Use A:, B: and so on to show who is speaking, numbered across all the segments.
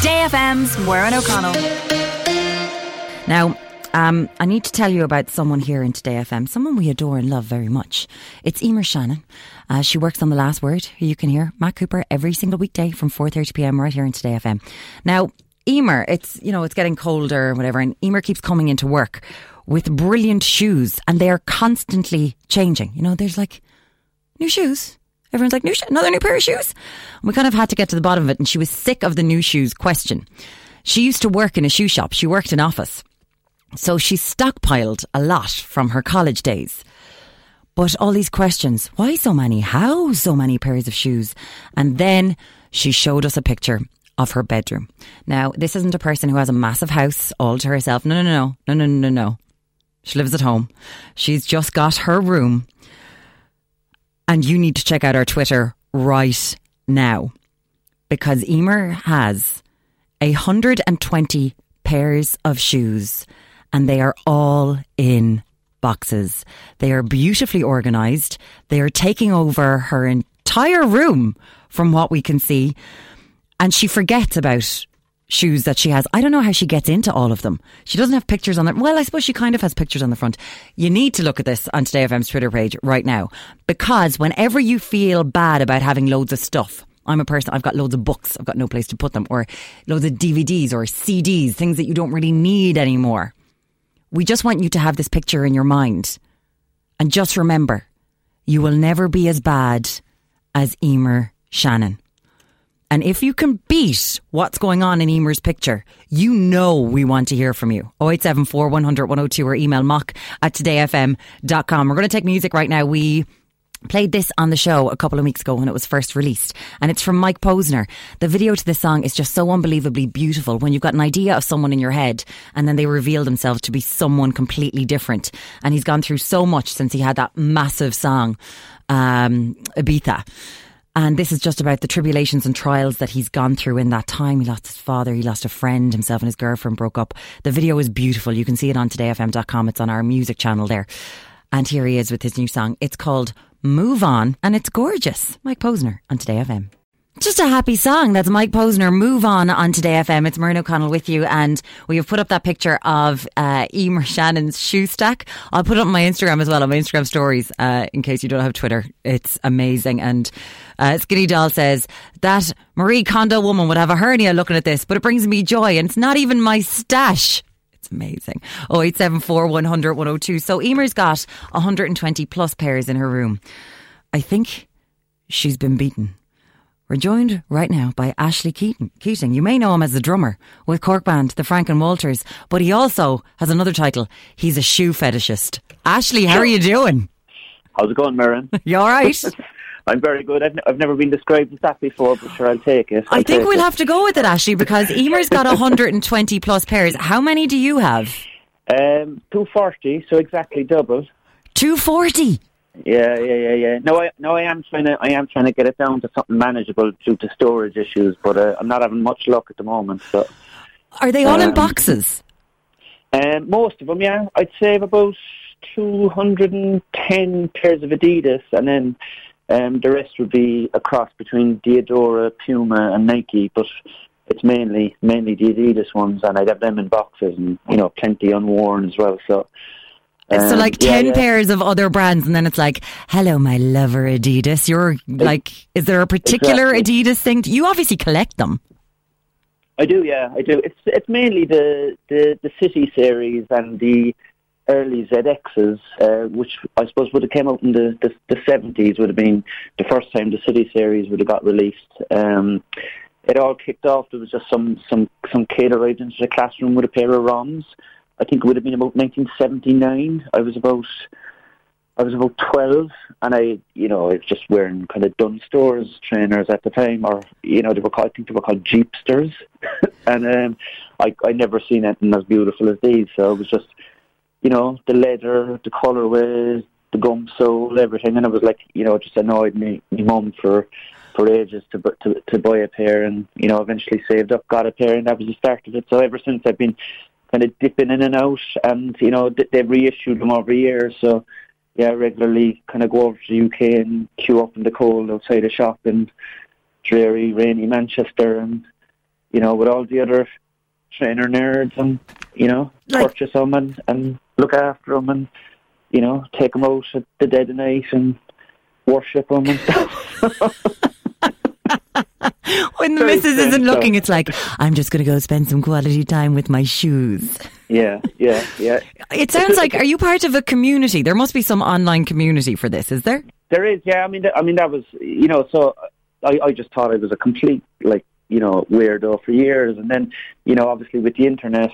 A: Today FM's Warren O'Connell.
B: Now, um, I need to tell you about someone here in Today FM, someone we adore and love very much. It's Emer Shannon. Uh, she works on The Last Word, you can hear, Matt Cooper, every single weekday from 4.30pm right here in Today FM. Now, Emer, it's, you know, it's getting colder and whatever, and Emer keeps coming into work with brilliant shoes, and they are constantly changing. You know, there's like new shoes, Everyone's like, new sh- another new pair of shoes. And we kind of had to get to the bottom of it. And she was sick of the new shoes question. She used to work in a shoe shop. She worked in office. So she stockpiled a lot from her college days. But all these questions, why so many? How so many pairs of shoes? And then she showed us a picture of her bedroom. Now, this isn't a person who has a massive house all to herself. No, no, no, no, no, no, no, no. She lives at home. She's just got her room and you need to check out our Twitter right now because Emer has 120 pairs of shoes and they are all in boxes. They are beautifully organized. They are taking over her entire room from what we can see. And she forgets about shoes that she has. I don't know how she gets into all of them. She doesn't have pictures on it. Well, I suppose she kind of has pictures on the front. You need to look at this on Today FM's Twitter page right now because whenever you feel bad about having loads of stuff, I'm a person, I've got loads of books, I've got no place to put them, or loads of DVDs or CDs, things that you don't really need anymore. We just want you to have this picture in your mind. And just remember, you will never be as bad as Emer Shannon. And if you can beat what's going on in Emer's picture, you know we want to hear from you. 0874 100 102 or email mock at todayfm.com. We're going to take music right now. We played this on the show a couple of weeks ago when it was first released and it's from Mike Posner. The video to this song is just so unbelievably beautiful when you've got an idea of someone in your head and then they reveal themselves to be someone completely different. And he's gone through so much since he had that massive song, um, Ibiza. And this is just about the tribulations and trials that he's gone through in that time. He lost his father, he lost a friend, himself and his girlfriend broke up. The video is beautiful. You can see it on todayfm.com. It's on our music channel there. And here he is with his new song. It's called Move On and it's gorgeous. Mike Posner on Today FM. Just a happy song. That's Mike Posner. Move on on Today FM. It's Warren O'Connell with you, and we have put up that picture of uh, Emer Shannon's shoe stack. I'll put it on my Instagram as well, on my Instagram stories, uh, in case you don't have Twitter. It's amazing. And uh, Skinny Doll says that Marie Kondo woman would have a hernia looking at this, but it brings me joy, and it's not even my stash. It's amazing. 0874 100 102. So Emer's got 120 plus pairs in her room. I think she's been beaten. We're joined right now by Ashley Keating. Keating. You may know him as the drummer with Cork Band, the Frank and Walters, but he also has another title. He's a shoe fetishist. Ashley, how are you doing?
C: How's it going, Marin?
B: You all right?
C: I'm very good. I've, n- I've never been described as that before, but sure, I'll take it. I'll
B: I think we'll
C: it.
B: have to go with it, Ashley, because Emer's got 120 plus pairs. How many do you have?
C: Um, 240, so exactly double.
B: 240.
C: Yeah, yeah, yeah, yeah. No, I, no, I am trying to, I am trying to get it down to something manageable due to storage issues, but uh, I'm not having much luck at the moment. So,
B: Are they all in
C: Um,
B: boxes?
C: um, most of them, yeah, I'd save about 210 pairs of Adidas, and then um, the rest would be a cross between Diadora, Puma, and Nike, but. It's mainly mainly the Adidas ones, and I'd have them in boxes, and you know, plenty unworn as well. So,
B: so
C: um,
B: like
C: yeah,
B: 10
C: yeah.
B: pairs of other brands and then it's like, hello, my lover Adidas. You're like, is there a particular
C: Exactly.
B: Adidas thing? You obviously collect them.
C: I do, yeah, I do. It's it's mainly the the, the City series and the early ZXs, uh, which I suppose would have came out in the the, the 70s. Would have been the first time the City series would have got released. Um, it all kicked off. There was just some some some kid arrived into the classroom with a pair of ROMs. I think it would have been about 1979. I was about I was about 12, and I, you know, I was just wearing kind of Dunnes Stores trainers at the time, or you know, they were called, I think they were called Jeepsters, and um, I I never seen anything as beautiful as these. So it was just, you know, the leather, the colorways, the gum sole, everything, and it was like, you know, it just annoyed me, my mum for for ages to to to buy a pair, and you know, eventually saved up, got a pair, and that was the start of it. So ever since I've been kind of dipping in and out, and you know, they've reissued them over years, so yeah, regularly kind of go over to the UK and queue up in the cold outside a shop in dreary, rainy Manchester and you know, with all the other trainer nerds and, you know,
B: Like-
C: purchase them and, and look after them and, you know, take them out at the dead of night and worship them and stuff.
B: When the missus isn't
C: stuff.
B: looking, it's like, I'm just going to go spend some quality time with my shoes.
C: yeah, yeah, yeah.
B: It sounds like, are you part of a community? There must be some online community for this, is there?
C: There is, yeah. I mean, th- I mean that was, you know, so I, I just thought I was a complete, like, you know, weirdo for years, and then, you know, obviously with the internet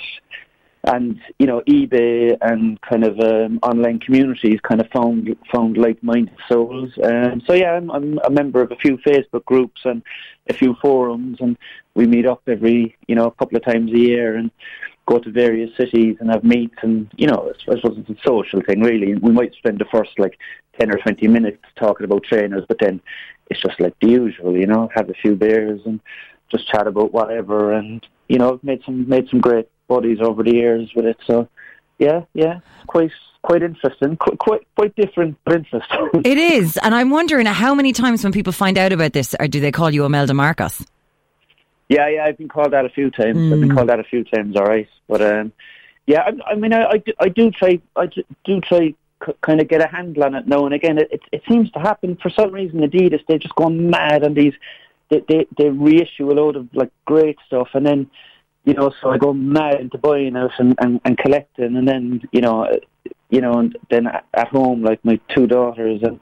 C: and you know eBay and kind of um, online communities, kind of found found like-minded souls. Um, so yeah, I'm, I'm a member of a few Facebook groups and a few forums, and we meet up every, you know, a couple of times a year and go to various cities and have meets and you know I suppose it's a social thing really. We might spend the first like ten or twenty minutes talking about trainers, but then it's just like the usual, you know, have a few beers and just chat about whatever and you know, made some made some great buddies over the years with it. So yeah, yeah, quite quite interesting, quite quite, quite different but interesting.
B: It is. And I'm wondering how many times when people find out about this, or do they call you Imelda Marcos?
C: Yeah, yeah, I've been called that a few times. I've been called that a few times, all right. But um, yeah, I, I mean, I, I, do, I do try, I do, try, c- kind of get a handle on it now and again. It, it, it seems to happen for some reason. Adidas, they just go mad on these. They, they, they reissue a load of like great stuff, and then you know, so I go mad into buying it and, and, and collecting, and then you know, you know, and then at home, like my two daughters and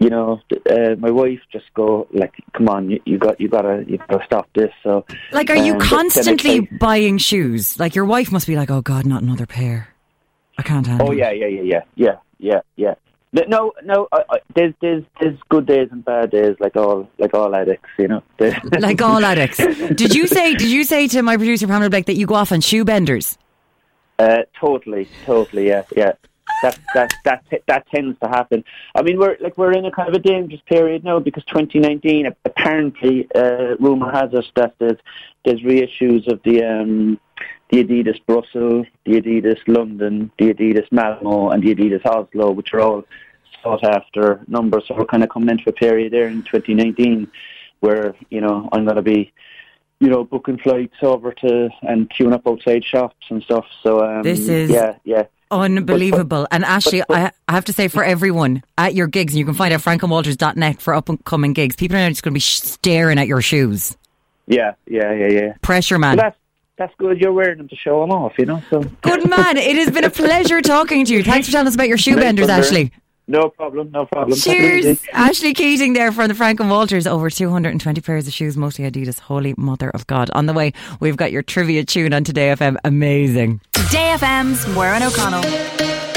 C: you know, uh, my wife just go like, "Come on, you, you got, you gotta, you gotta stop this." So,
B: Like, are you
C: um, but
B: constantly
C: try-
B: buying shoes? Like, your wife must be like, oh God, not another pair. I can't handle
C: Oh yeah, yeah, yeah, yeah, yeah, yeah, yeah. No, no. I, I, there's there's there's good days and bad days, like all like all addicts, you know.
B: Like all addicts. Did you say, did you say to my producer, Pamela Blake, that you go off on shoe benders?
C: Uh, totally, totally, yeah, yeah. That that that that tends to happen. I mean, we're like we're in a kind of a dangerous period now because 2019 apparently, uh, rumor has it that there's there's reissues of the um, the Adidas Brussels, the Adidas London, the Adidas Malmo, and the Adidas Oslo, which are all sought after numbers. So we're kind of coming into a period there in 2019 where you know I'm going to be you know, booking flights over to and queuing up outside shops and stuff. So um,
B: This is-
C: yeah, yeah.
B: Unbelievable. And actually,
C: but-
B: I I have to say, for everyone at your gigs, and you can find out frankandwalters.net for up and coming gigs, people are now just going to be staring at your shoes.
C: Yeah, yeah, yeah, yeah.
B: Pressure, man.
C: That's good. You're wearing them to show them off, you know. So
B: Good man. It has been a pleasure talking to you. Thanks for telling us about your shoe
C: Nice
B: benders,
C: one.
B: Ashley.
C: no problem, no problem. Take it
B: Cheers. Ashley Keating there from the Frank and Walters. Over 220 pairs of shoes, mostly Adidas. Holy mother of God. On the way, we've got your trivia tune on Today FM. Amazing.
A: Today FM's Warren O'Connell.